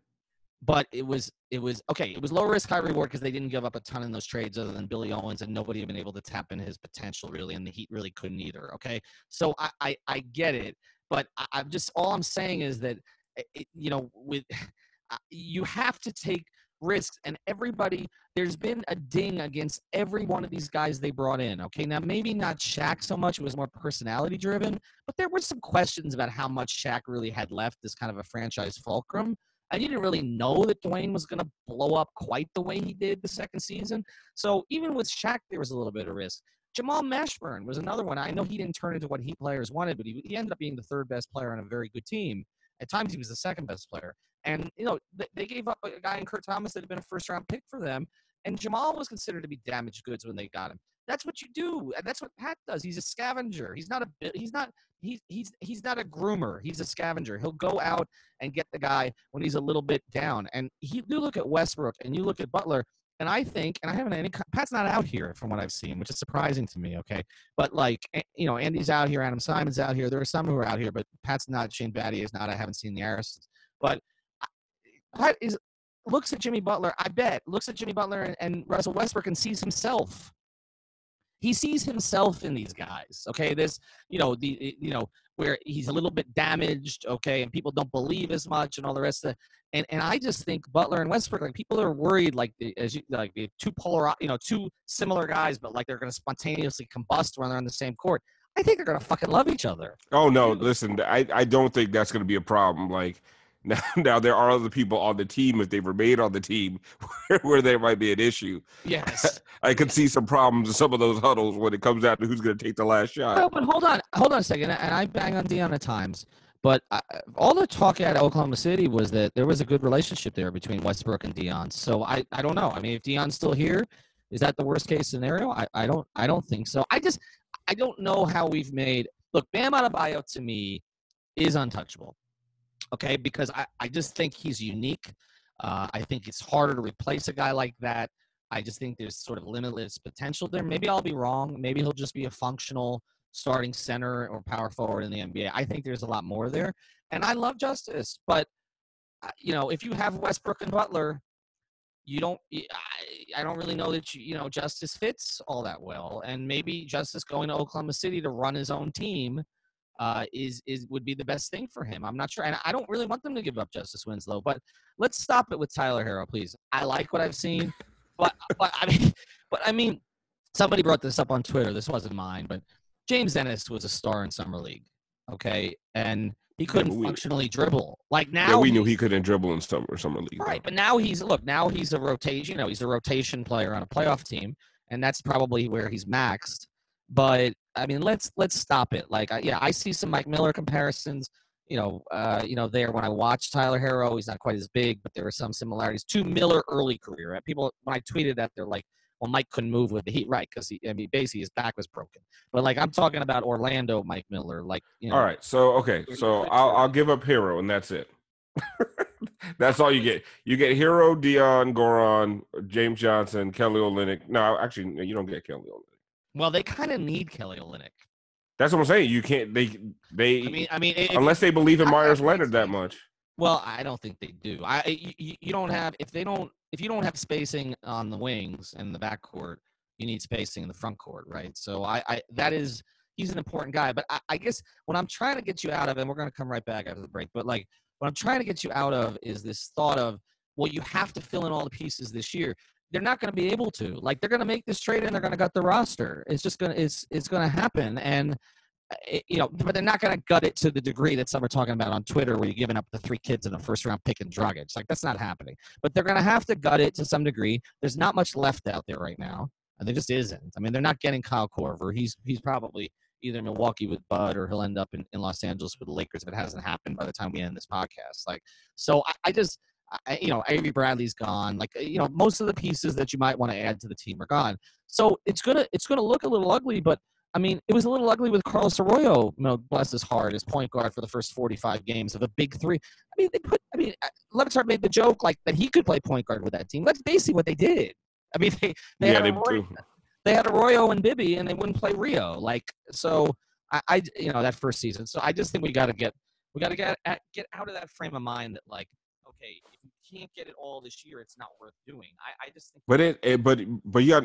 But it was it was okay. It was low risk, high reward because they didn't give up a ton in those trades other than Billy Owens, and nobody had been able to tap into his potential really, and the Heat really couldn't either. Okay, so I I, I get it, but I, I'm just all I'm saying is that eh, it, you know with you have to take risks and everybody there's been a ding against every one of these guys they brought in okay now maybe not Shaq so much it was more personality driven but there were some questions about how much Shaq really had left as kind of a franchise fulcrum you didn't really know that Dwyane was going to blow up quite the way he did the second season. So even with Shaq there was a little bit of risk. Jamal Mashburn was another one. I know he didn't turn into what Heat players wanted but he, he ended up being the third best player on a very good team. At times he was the second best player. And you know th- they gave up a guy in Kurt Thomas that had been a first round pick for them, and Jamal was considered to be damaged goods when they got him. That's what you do. and That's what Pat does. He's a scavenger. He's not a he's not he's he's not a groomer. He's a scavenger. He'll go out and get the guy when he's a little bit down. And he, you look at Westbrook and you look at Butler. And I think, and I haven't any. Pat's not out here from what I've seen, which is surprising to me. Okay, but like you know, Andy's out here, Adam Simon's out here. There are some who are out here, but Pat's not. Shane Battier is not. I haven't seen the Arisons, but Pat is looks at Jimmy Butler. I bet looks at Jimmy Butler and, and Russell Westbrook and sees himself. He sees himself in these guys. Okay, this you know the eh, you know where he's a little bit damaged. Okay, and people don't believe as much and all the rest of. it. And and I just think Butler and Westbrook like people are worried like the, as you like the two polar you know two similar guys, but like they're going to spontaneously combust when they're on the same court. I think they're going to fucking love each other. Oh no, listen, I, I don't think that's going to be a problem. Like now, now there are other people on the team if they remain on the team where, where there might be an issue. Yes. I could see some problems in some of those huddles when it comes down to who's going to take the last shot. But hold on, hold on a second. And I bang on Dion at times, but I, all the talk at Oklahoma City was that there was a good relationship there between Westbrook and Dion. So I, I don't know. I mean, if Dion's still here, is that the worst case scenario? I, I don't, I don't think so. I just, I don't know how we've made. Look, Bam Adebayo to me is untouchable. Okay, because I, I just think he's unique. Uh, I think it's harder to replace a guy like that. I just think there's sort of limitless potential there. Maybe I'll be wrong. Maybe he'll just be a functional starting center or power forward in the NBA. I think there's a lot more there, and I love Justice, but uh, you know, if you have Westbrook and Butler, you don't. I, I don't really know that you, you know Justice fits all that well, and maybe Justice going to Oklahoma City to run his own team. Uh, is is would be the best thing for him. I'm not sure, and I don't really want them to give up Justice Winslow. But let's stop it with Tyler Harrow, please. I like what I've seen, but but I mean, but I mean, somebody brought this up on Twitter. This wasn't mine, but James Ennis was a star in summer league. Okay, and he couldn't we, functionally dribble. Like now, yeah, we knew he couldn't dribble in summer summer league. Right, but now he's look. Now he's a rotation. You know, he's a rotation player on a playoff team, and that's probably where he's maxed. But I mean, let's let's stop it. Like, I, yeah, I see some Mike Miller comparisons. You know, uh, you know, there when I watch Tyler Harrow, he's not quite as big, but there are some similarities to Miller early career. People, when I tweeted that, they're like, well, Mike couldn't move with the Heat, right? Because he, I mean, basically his back was broken. But like I'm talking about Orlando, Mike Miller, like you know. All right, so okay, so I'll I'll give up Herro, and that's it. that's all you get. You get Herro, Dion, Goran, James Johnson, Kelly Olynyk. No, actually, you don't get Kelly Olynyk. Well, they kind of need Kelly Olynyk. That's what I'm saying. You can't. They they. I mean, I mean, unless they believe in Meyers Leonard that much. Well, I don't think they do. I you, you don't have if they don't if you don't have spacing on the wings and the back court, you need spacing in the front court, right? So I, I that is he's an important guy. But I, I guess what I'm trying to get you out of, and we're gonna come right back after the break, but like what I'm trying to get you out of is this thought of, well, you have to fill in all the pieces this year. They're not going to be able to. Like they're going to make this trade and they're going to gut the roster. It's just going to it's it's going to happen. And Eh, you know, but they're not going to gut it to the degree that some are talking about on Twitter, where you're giving up the three kids in the first round pick and It's like that's not happening. But they're going to have to gut it to some degree. There's not much left out there right now, and there just isn't. I mean, they're not getting Kyle Korver. He's he's probably either Milwaukee with Bud or he'll end up in, in Los Angeles with the Lakers if it hasn't happened by the time we end this podcast. Like, so I, I just. I, you know, Avery Bradley's gone. Like, you know, most of the pieces that you might want to add to the team are gone. So it's gonna it's gonna look a little ugly, but I mean, it was a little ugly with Carlos Arroyo, you know, bless his heart, as point guard for the first 45 games of a big three. I mean, they put, I mean, uh, Le made the joke like that he could play point guard with that team. That's basically what they did. I mean, they, they, yeah, had, they, Arroyo, they had Arroyo and Bibby, and they wouldn't play Rio. Like, so I, I you know, that first season. So I just think we got to get, we got to get, get out of that frame of mind that, like, okay, if you can't get it all this year, it's not worth doing. I, I just think. But it, it but but yeah,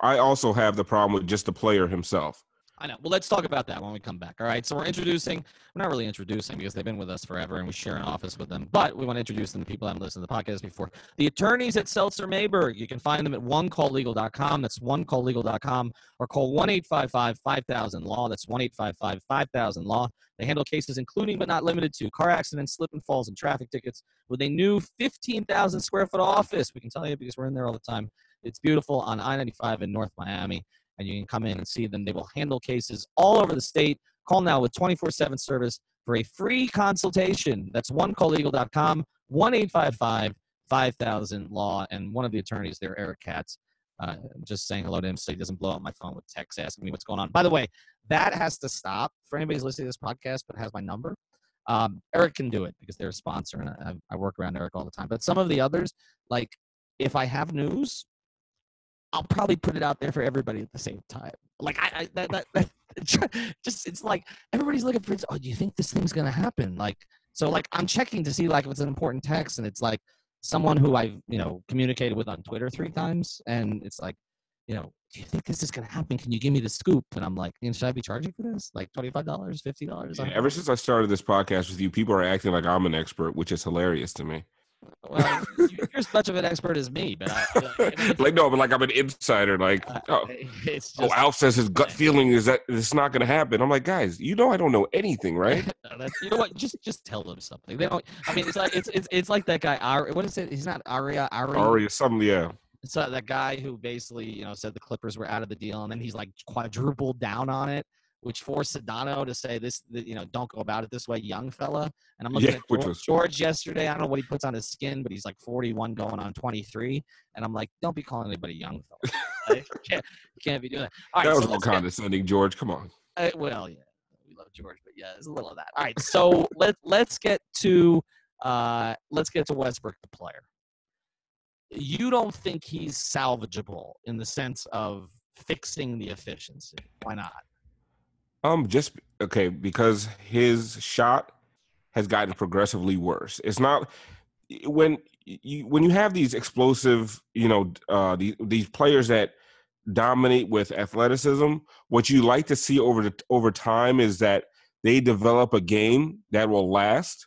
I also have the problem with just the player himself. I know. Well, let's talk about that when we come back. All right. So we're introducing, we're not really introducing because they've been with us forever and we share an office with them, but we want to introduce them to people that haven't listened to the podcast before. The attorneys at Seltzer Mayberg. You can find them at onecalllegal.com. That's onecalllegal.com or call 1 855 5000 Law. That's 1 855 5000 Law. They handle cases including but not limited to car accidents, slip and falls, and traffic tickets with a new 15,000 square foot office. We can tell you because we're in there all the time. It's beautiful on I 95 in North Miami and you can come in and see them. They will handle cases all over the state. Call now with 24 7 service for a free consultation. That's onecalllegal.com, 1 855 5000 Law. And one of the attorneys there, Eric Katz, uh, just saying hello to him so he doesn't blow up my phone with texts asking me what's going on. By the way, that has to stop for anybody who's listening to this podcast but has my number. Um, Eric can do it because they're a sponsor and I, I work around Eric all the time. But some of the others, like if I have news, I'll probably put it out there for everybody at the same time. Like I, I that, that, that just it's like everybody's looking for. Oh, do you think this thing's gonna happen? Like so, like I'm checking to see like if it's an important text, and it's like someone who I've you know communicated with on Twitter three times, and it's like, you know, do you think this is gonna happen? Can you give me the scoop? And I'm like, should I be charging for this? Like twenty five dollars, fifty dollars? Ever since I started this podcast with you, people are acting like I'm an expert, which is hilarious to me. Well, you're as much of an expert as me, but I, like no, but like I'm an insider. Like, uh, oh, it's oh, just, oh, Alf says his gut feeling is that it's not going to happen. I'm like, guys, you know, I don't know anything, right? you know what? Just just tell them something. They don't. I mean, it's like it's it's, it's like that guy. Ari, what is it? He's not Aria. Aria. Aria. Something. Yeah. So that guy who basically, you know, said the Clippers were out of the deal, and then he's like quadrupled down on it which forced Sedano to say this, you know, don't go about it this way, young fella. And I'm looking yeah, at George, was... George, yesterday. I don't know what he puts on his skin, but he's like 41 going on 23. And I'm like, don't be calling anybody young fella. you, can't, you can't be doing that. All right, that was so all condescending, get, George. Come on. Uh, well, yeah, we love George, but yeah, there's a little of that. All right, so let let's get to uh, let's get to Westbrook, the player. You don't think he's salvageable in the sense of fixing the efficiency? Why not? Um, just okay because his shot has gotten progressively worse. It's not when you when you have these explosive, you know, uh, these these players that dominate with athleticism. What you like to see over the over time is that they develop a game that will last.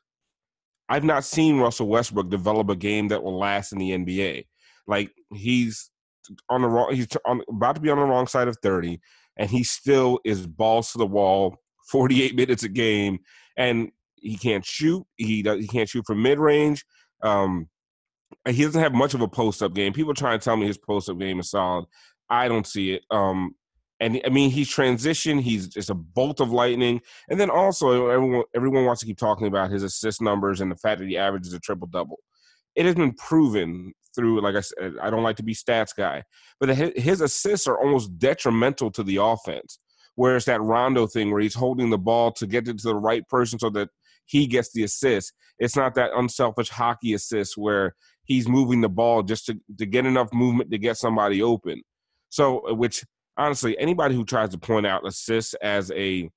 I've not seen Russell Westbrook develop a game that will last in the NBA. Like he's on the wrong, he's on, about to be on the wrong side of thirty, and he still is balls to the wall, forty eight minutes a game, and he can't shoot. He he can't shoot from mid range. Um, he doesn't have much of a post up game. People try and tell me his post up game is solid. I don't see it. Um, and I mean, he's transitioned. He's just a bolt of lightning. And then also, everyone everyone wants to keep talking about his assist numbers and the fact that he averages a triple double. It has been proven through, like I said, I don't like to be stats guy, but his assists are almost detrimental to the offense. Whereas that Rondo thing, where he's holding the ball to get it to the right person so that he gets the assist. It's not that unselfish hockey assist where he's moving the ball just to, to get enough movement to get somebody open. So, uh, which honestly, anybody who tries to point out assists as a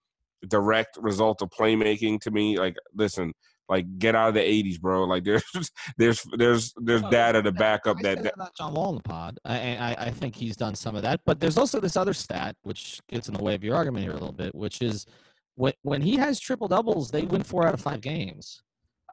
direct result of playmaking to me, like, listen, like get out of the '80s, bro. Like there's there's there's there's data to back up that. that John Wall in the pod. I, I I think he's done some of that, but there's also this other stat which gets in the way of your argument here a little bit, which is when when he has triple doubles, they win four out of five games.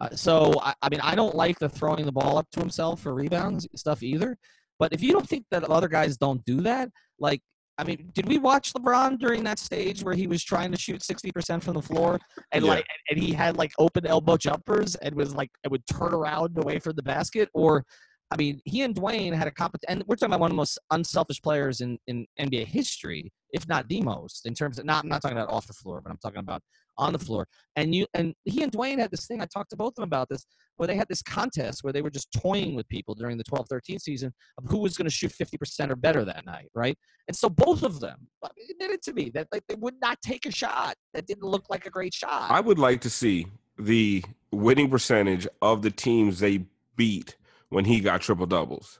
Uh, so I, I mean, I don't like the throwing the ball up to himself for rebounds stuff either. But if you don't think that other guys don't do that, like I mean, did we watch LeBron during that stage where he was trying to shoot 60% from the floor and yeah. like and he had like open elbow jumpers and was like it would turn around away from the basket or I mean, he and Dwyane had a competition, and we're talking about one of the most unselfish players in, in NBA history, if not the most, in terms of not. I'm not talking about off the floor, but I'm talking about on the floor. And you and he and Dwyane had this thing. I talked to both of them about this, where they had this contest where they were just toying with people during the 12-13 season of who was going to shoot 50% or better that night, right? And so both of them admitted to me that like they would not take a shot that didn't look like a great shot. I would like to see the winning percentage of the teams they beat when he got triple doubles.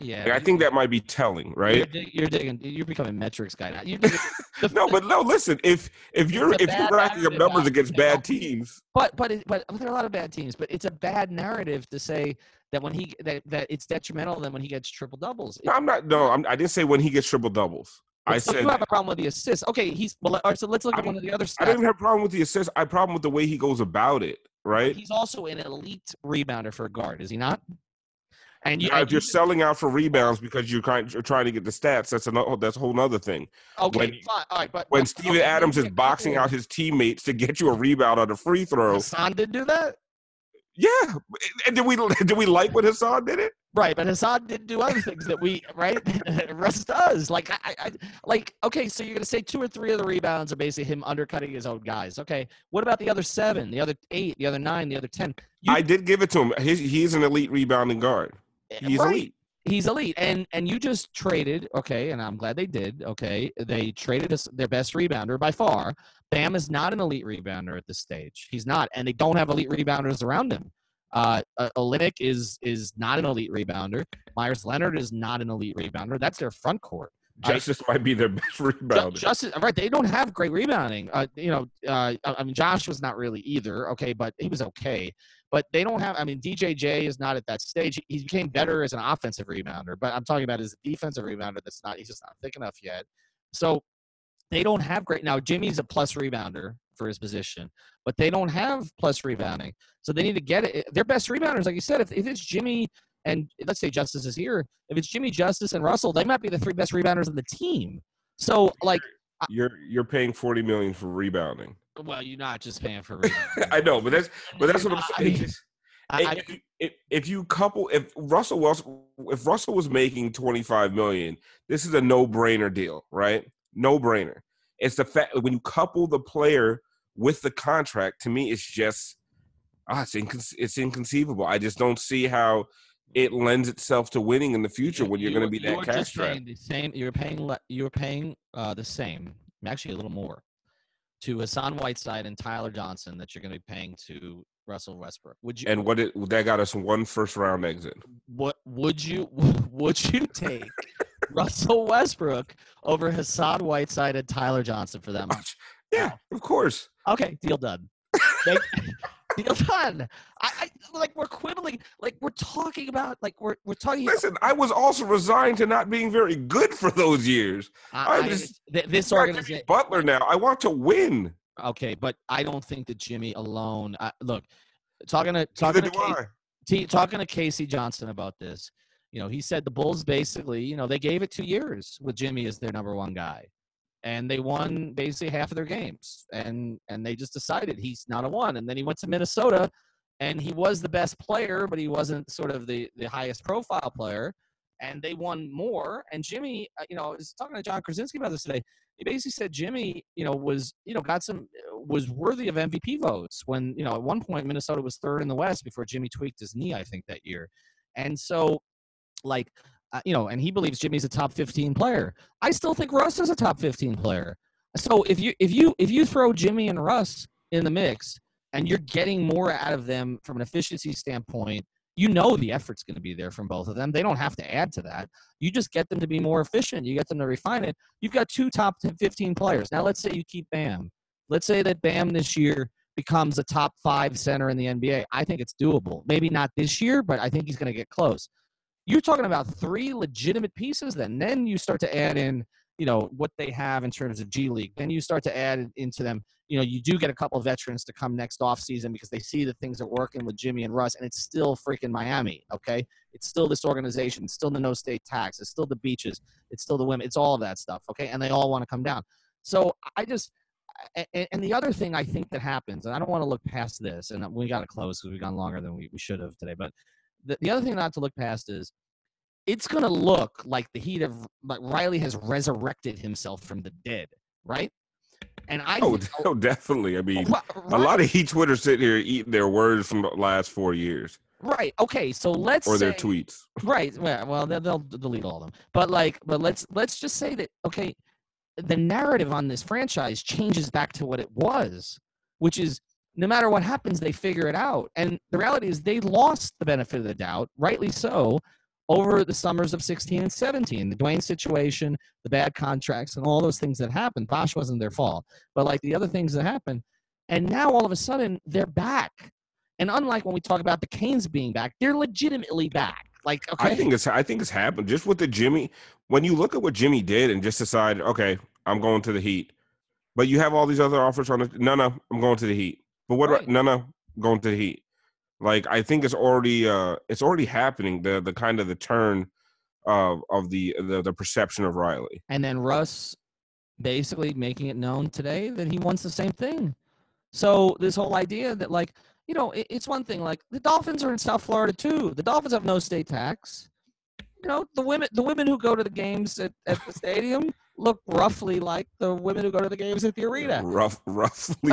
Yeah, like, I think that might be telling, right? You're, you're digging. You're becoming metrics guy now. You're no, but no. Listen, if if you're if you're racking up numbers against bad teams, but but it, but there are a lot of bad teams. But it's a bad narrative to say that when he that that it's detrimental than when he gets triple doubles. No, I'm not. No, I'm, I did not say when he gets triple doubles. I so said you have a problem with the assist. Okay, he's well. All right, so let's look at I, one of the other. Stats. I didn't have a problem with the assist. I have a problem with the way he goes about it. Right. He's also an elite rebounder for a guard, is he not? And you, if you're selling out for rebounds because you're trying, you're trying to get the stats, that's another that's a whole other thing. Okay, when, fine. All right, but when but, Steven okay, Adams is boxing out his teammates to get you a rebound on a free throw, Hassan did do that. Yeah, and did we did we like what Hassan did it? Right, but Hassan didn't do other things that we right. Russ does. Like I, I, like okay. So you're gonna say two or three of the rebounds are basically him undercutting his own guys. Okay, what about the other seven, the other eight, the other nine, the other ten? You, I did give it to him. He's, he's an elite rebounding guard. He's right. elite. He's elite, and and you just traded, okay, and I'm glad they did. Okay, they traded us their best rebounder by far. Bam is not an elite rebounder at this stage. He's not, and they don't have elite rebounders around him. Uh, Olynyk is is not an elite rebounder. Meyers Leonard is not an elite rebounder. That's their front court. Justice might be their best rebounder. Justice, right? They don't have great rebounding. Uh, you know, uh, I mean, Josh was not really either. Okay, but he was okay. But they don't have. I mean, DJJ is not at that stage. He became better as an offensive rebounder, but I'm talking about as a defensive rebounder. That's not. He's just not thick enough yet. So they don't have great. Now Jimmy's a plus rebounder for his position, but they don't have plus rebounding. So they need to get it. Eh, their best rebounders, like you said, if, if it's Jimmy and let's say Justice is here, if it's Jimmy Justice and Russell, they might be the three best rebounders on the team. So like you're you're paying forty million for rebounding. Well, you're not just paying for. I know, but that's but that's what I'm saying. I mean, I, if, if, if, you couple if Russell was if Russell was making 25 million, this is a no-brainer deal, right? No-brainer. It's the fact when you couple the player with the contract, to me, it's just ah, it's, inconce- it's inconceivable. I just don't see how it lends itself to winning in the future when you're you, going to be that cash strapped. The same, you're paying you're paying uh, the same, actually a little more, to Hassan Whiteside and Tyler Johnson that you're going to be paying to Russell Westbrook. Would you? And what it that got us one first round exit. What would you would you take Russell Westbrook over Hassan Whiteside and Tyler Johnson for that much? Oh, yeah, of course. Okay, deal done. Make, deal done. I, I like we're quibbling, like we're talking about, like we're we're talking. Listen, I was also resigned to not being very good for those years. I, I I- just- th- this organization. Butler now. I want to win. Okay, but I don't think that Jimmy alone. Uh, look, talking to Neither talking to Casey, I. T- talking to Casey Johnson about this. You know, he said the Bulls basically, you know, they gave it two years with Jimmy as their number one guy, and they won basically half of their games, and and they just decided he's not a one, and then he went to Minnesota, and he was the best player, but he wasn't sort of the the highest profile player, and they won more. And Jimmy, uh, you know, was talking to Jon Krawczynski about this today. He basically said Jimmy, you know, was you know got some was worthy of MVP votes when you know at one point Minnesota was third in the West before Jimmy tweaked his knee, I think that year, and so like uh, you know, and he believes Jimmy's a top 15 player. I still think Russ is a top 15 player. So if you if you if you throw Jimmy and Russ in the mix and you're getting more out of them from an efficiency standpoint, you know the effort's going to be there from both of them. They don't have to add to that. You just get them to be more efficient. You get them to refine it. You've got two top 15 players. Now let's say you keep Bam. Let's say that Bam this year becomes a top five center in the NBA. I think it's doable. Maybe not this year, but I think he's going to get close. You're talking about three legitimate pieces. Then, then you start to add in, you know, what they have in terms of G League. Then you start to add into them. You know, you do get a couple of veterans to come next off season because they see that things are working with Jimmy and Russ, and it's still freaking Miami. Okay, it's still this organization. It's still the no state tax. It's still the beaches. It's still the women. It's all of that stuff. Okay, and they all want to come down. So I just and, the other thing I think that happens, and I don't want to look past this, and we got to close because we've gone longer than we should have today. But the, the other thing not to look past is it's going to look like the heat of like Riley has resurrected himself from the dead, right? And I Oh, think- no, oh, definitely. I mean, Ri- a lot of Heat Twitter sit here eating their words from the last four years right. Okay, so let's or their say- tweets. Right. Well, well, they'll, they'll delete all of them. But like, but let's let's just say that okay, the narrative on this franchise changes back to what it was, which is no matter what happens, they figure it out. And the reality is they lost the benefit of the doubt, rightly so, over the summers of 16 and 17. The Dwyane situation, the bad contracts, and all those things that happened. Bosh wasn't their fault, but like the other things that happened. And now all of a sudden they're back. And unlike when we talk about the Canes being back, they're legitimately back. Like, okay, I think it's I think it's happened just with the Jimmy. When you look at what Jimmy did and just decide, okay, I'm going to the Heat, but you have all these other offers on the No, no, I'm going to the Heat. But what? Right. About, no, no, going to the Heat. Like I think it's already uh it's already happening. The the kind of the turn of of the the, the perception of Riley. and then Russ basically making it known today that he wants the same thing. So this whole idea that like you know it, it's one thing like the Dolphins are in South Florida too. The Dolphins have no state tax. You know the women the women who go to the games at, at the stadium look roughly like the women who go to the games at the arena. Rough, roughly.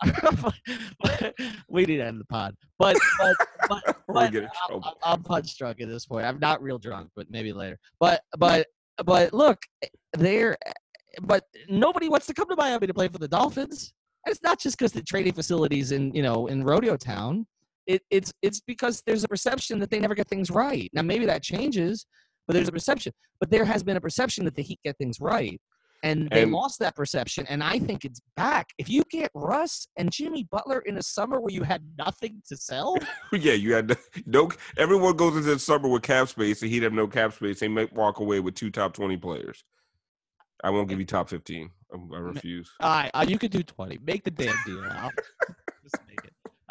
we need to end the pod, but but but, but I'm, um, trouble. I'm- punch drunk at this point. I'm not real drunk, but maybe later. But but but look, there. But nobody wants to come to Miami to play for the Dolphins. And it's not just because the trading facilities in you know in Rodeo Town. It, it's it's because there's a perception that they never get things right. Now maybe that changes, but there's a perception. But there has been a perception that the Heat get things right, and they And- lost that perception. And I think it's back. If you get Russ and Jimmy Butler in a summer where you had nothing to sell, yeah, you had no. Everyone goes into the summer with cap space. The Heat have no cap space. They might walk away with two top twenty players. I won't give you top fifteen. I, I refuse. all right, uh, you could do twenty. Make the damn deal.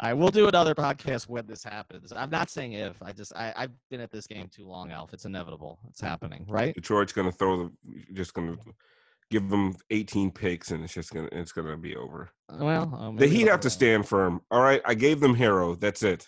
Al. just make it. All right, we'll do another podcast when this happens. I'm not saying if. I just I, I've been at this game too long, Alf. It's inevitable. It's happening, right? Detroit's gonna throw the just gonna give them 18 picks and it's just gonna it's gonna be over. Well, uh, The Heat have to stand firm. All right, I gave them Herro. That's it.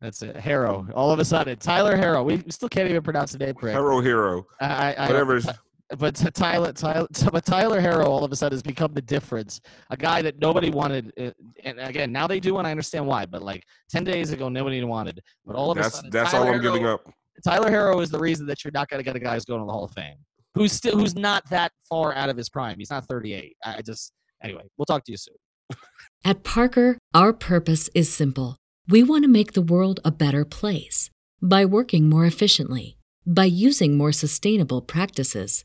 That's it. Harrow. All of a sudden, Tyler Harrow. We still can't even pronounce the name correctly. Hero, Hero. I, I, I- Whatever. is- but t- Tyler, Tyler, but Tyler Harrow all of a sudden has become the difference. A guy that nobody wanted, uh, and again now they do, and I understand why. But like ten days ago, nobody wanted. But all of a That's sudden, that's Tyler all I'm giving up. Tyler Harrow is the reason that you're not going to get a guy who's going to the Hall of Fame, who's still who's not that far out of his prime. He's not 38. I I just anyway. We'll talk to you soon. At Parker, our purpose is simple. We want to make the world a better place by working more efficiently, by using more sustainable practices,